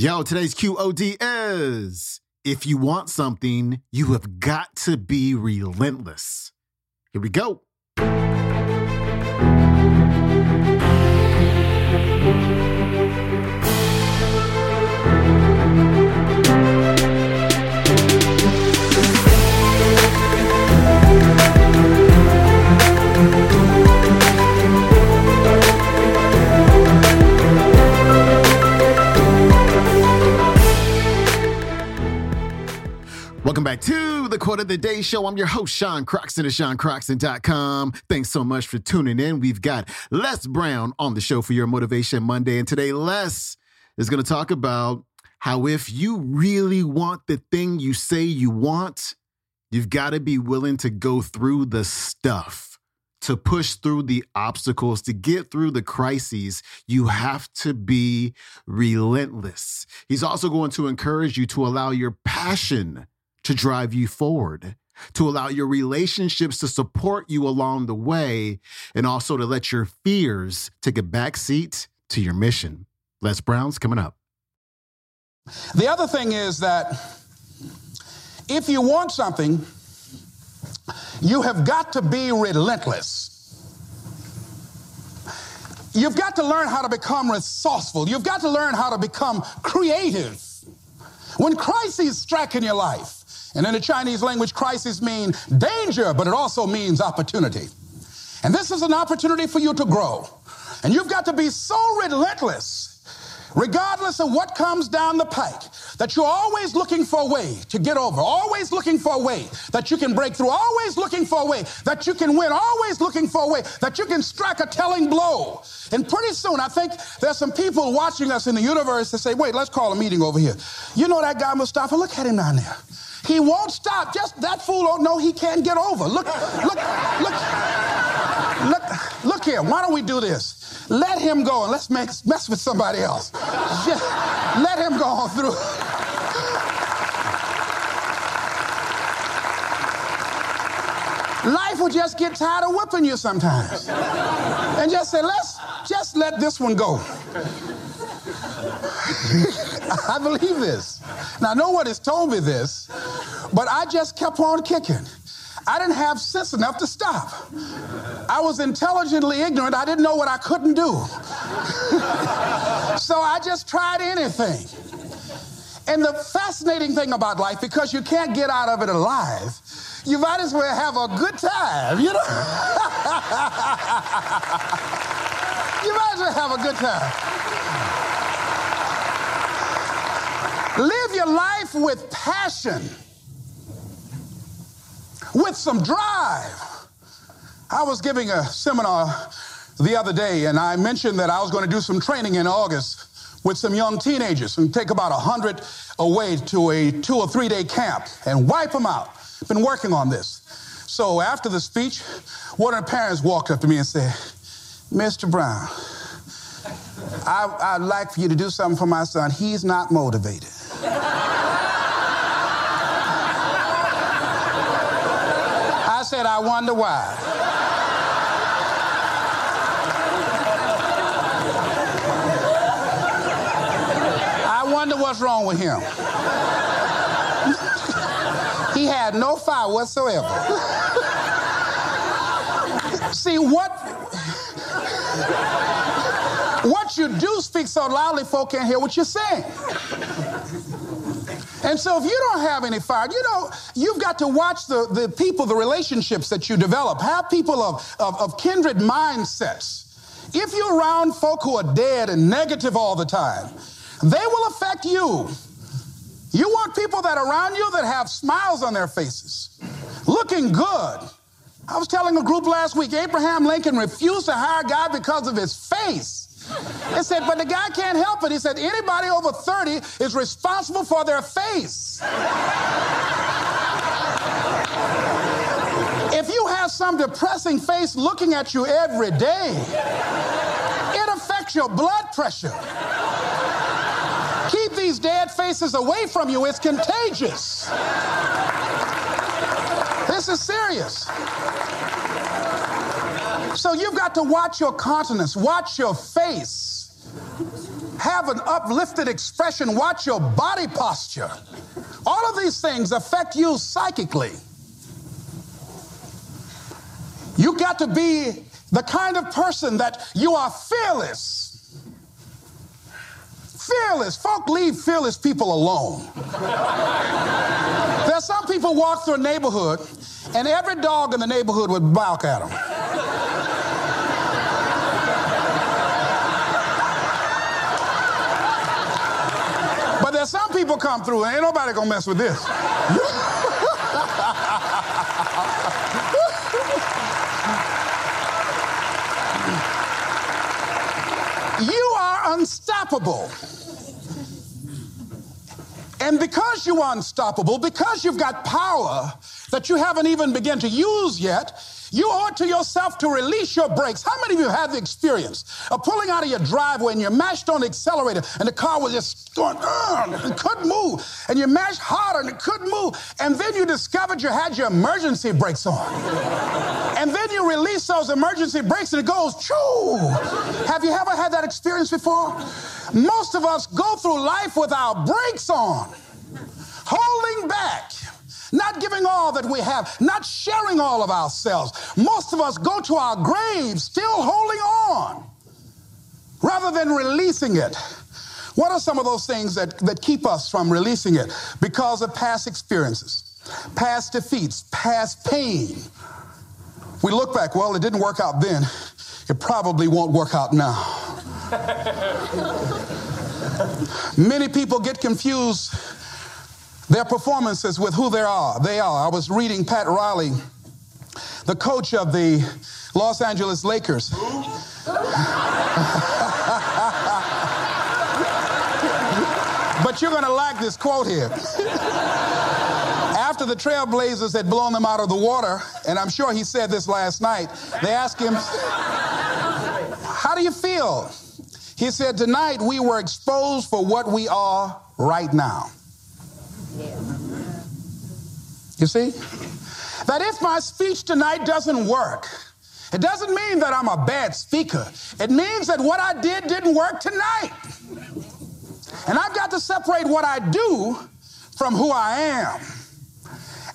Yo, today's QOD is if you want something, you have got to be relentless. Here we go. Welcome back to the Quote of the Day Show. I'm your host, Sean Croxton of SeanCroxton.com. Thanks so much for tuning in. We've got Les Brown on the show for your Motivation Monday. And today, Les is going to talk about how if you really want the thing you say you want, you've got to be willing to go through the stuff, to push through the obstacles, to get through the crises. You have to be relentless. He's also going to encourage you to allow your passion to drive you forward, to allow your relationships to support you along the way, and also to let your fears take a backseat to your mission. Les Brown's coming up. The other thing is that if you want something, you have got to be relentless. You've got to learn how to become resourceful. You've got to learn how to become creative. When crises strike in your life, and in the Chinese language, crisis means danger, but it also means opportunity. And this is an opportunity for you to grow. And you've got to be so relentless, regardless of what comes down the pike, that you're always looking for a way to get over, always looking for a way that you can break through, always looking for a way that you can win, always looking for a way that you can strike a telling blow. And pretty soon, I think there's some people watching us in the universe that say, wait, let's call a meeting over here. You know that guy, Mustafa? Look at him down there. He won't stop. Just that fool don't know he can't get over. Look, look, look, look, look here. Why don't we do this? Let him go and let's make, mess with somebody else. Just let him go on through. Life will just get tired of whipping you sometimes. And just say, let's just let this one go. I believe this. Now, no one has told me this, but I just kept on kicking. I didn't have sense enough to stop. I was intelligently ignorant. I didn't know what I couldn't do. so I just tried anything. And the fascinating thing about life, because you can't get out of it alive, you might as well have a good time, you know? you might as well have a good time. Live your life with passion, with some drive. I was giving a seminar the other day, and I mentioned that I was going to do some training in August with some young teenagers and take about 100 away to a two or three day camp and wipe them out. Been working on this. So after the speech, one of the parents walked up to me and said, Mr. Brown, I, would like for you to do something for my son. He's not motivated. I said, I wonder why. I wonder what's wrong with him. he had no fire whatsoever. See, what what you do speak so loudly, folk can't hear what you're saying. And so if you don't have any fire, you know, you've got to watch the, the people, the relationships that you develop. Have people of, of, of kindred mindsets. If you're around folk who are dead and negative all the time, they will affect you. You want people that are around you that have smiles on their faces, looking good. I was telling a group last week, Abraham Lincoln refused to hire a guy because of his face. He said, but the guy can't help it. He said, anybody over 30 is responsible for their face. if you have some depressing face looking at you every day, it affects your blood pressure. Keep these dead faces away from you, it's contagious. This is serious. So you've got to watch your countenance, watch your face. have an uplifted expression. Watch your body posture. All of these things affect you psychically. You've got to be the kind of person that you are fearless. Fearless. Folk leave fearless people alone. There's some people walk through a neighborhood and every dog in the neighborhood would bark at them. Some people come through and ain't nobody gonna mess with this. You are unstoppable. And because you are unstoppable, because you've got power that you haven't even begun to use yet, you it to yourself to release your brakes. How many of you have the experience of pulling out of your driveway and you mashed on the accelerator and the car was just going, and couldn't move, and you mashed harder and it couldn't move, and then you discovered you had your emergency brakes on. and then you release those emergency brakes and it goes, choo! Have you ever had that experience before? Most of us go through life with our brakes on, holding back not giving all that we have, not sharing all of ourselves. Most of us go to our graves still holding on rather than releasing it. What are some of those things that, that keep us from releasing it? Because of past experiences, past defeats, past pain. We look back, well, it didn't work out then. It probably won't work out now. Many people get confused their performances with who they are. They are. I was reading Pat Riley, the coach of the Los Angeles Lakers. but you're going to like this quote here. After the Trailblazers had blown them out of the water, and I'm sure he said this last night, they asked him, How do you feel? He said, Tonight we were exposed for what we are right now. You see? That if my speech tonight doesn't work, it doesn't mean that I'm a bad speaker. It means that what I did didn't work tonight. And I've got to separate what I do from who I am.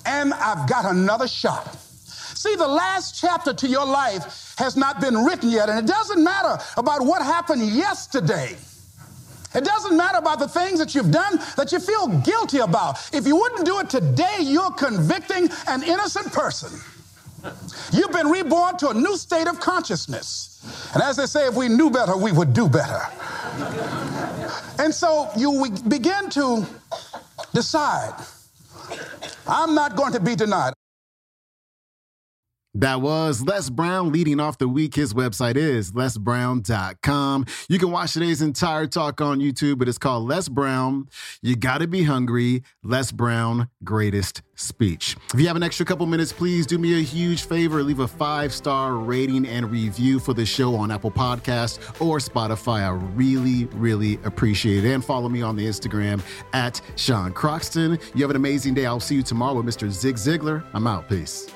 And I've got another shot. See, the last chapter to your life has not been written yet, and it doesn't matter about what happened yesterday. It doesn't matter about the things that you've done that you feel guilty about. If you wouldn't do it today, you're convicting an innocent person. You've been reborn to a new state of consciousness. And as they say, if we knew better, we would do better. And so you begin to decide I'm not going to be denied. That was Les Brown leading off the week. His website is lesbrown.com. You can watch today's entire talk on YouTube, but it's called Les Brown. You gotta be hungry. Les Brown, greatest speech. If you have an extra couple minutes, please do me a huge favor. Leave a five star rating and review for the show on Apple Podcast or Spotify. I really, really appreciate it. And follow me on the Instagram at Sean Croxton. You have an amazing day. I'll see you tomorrow with Mr. Zig Ziglar. I'm out. Peace.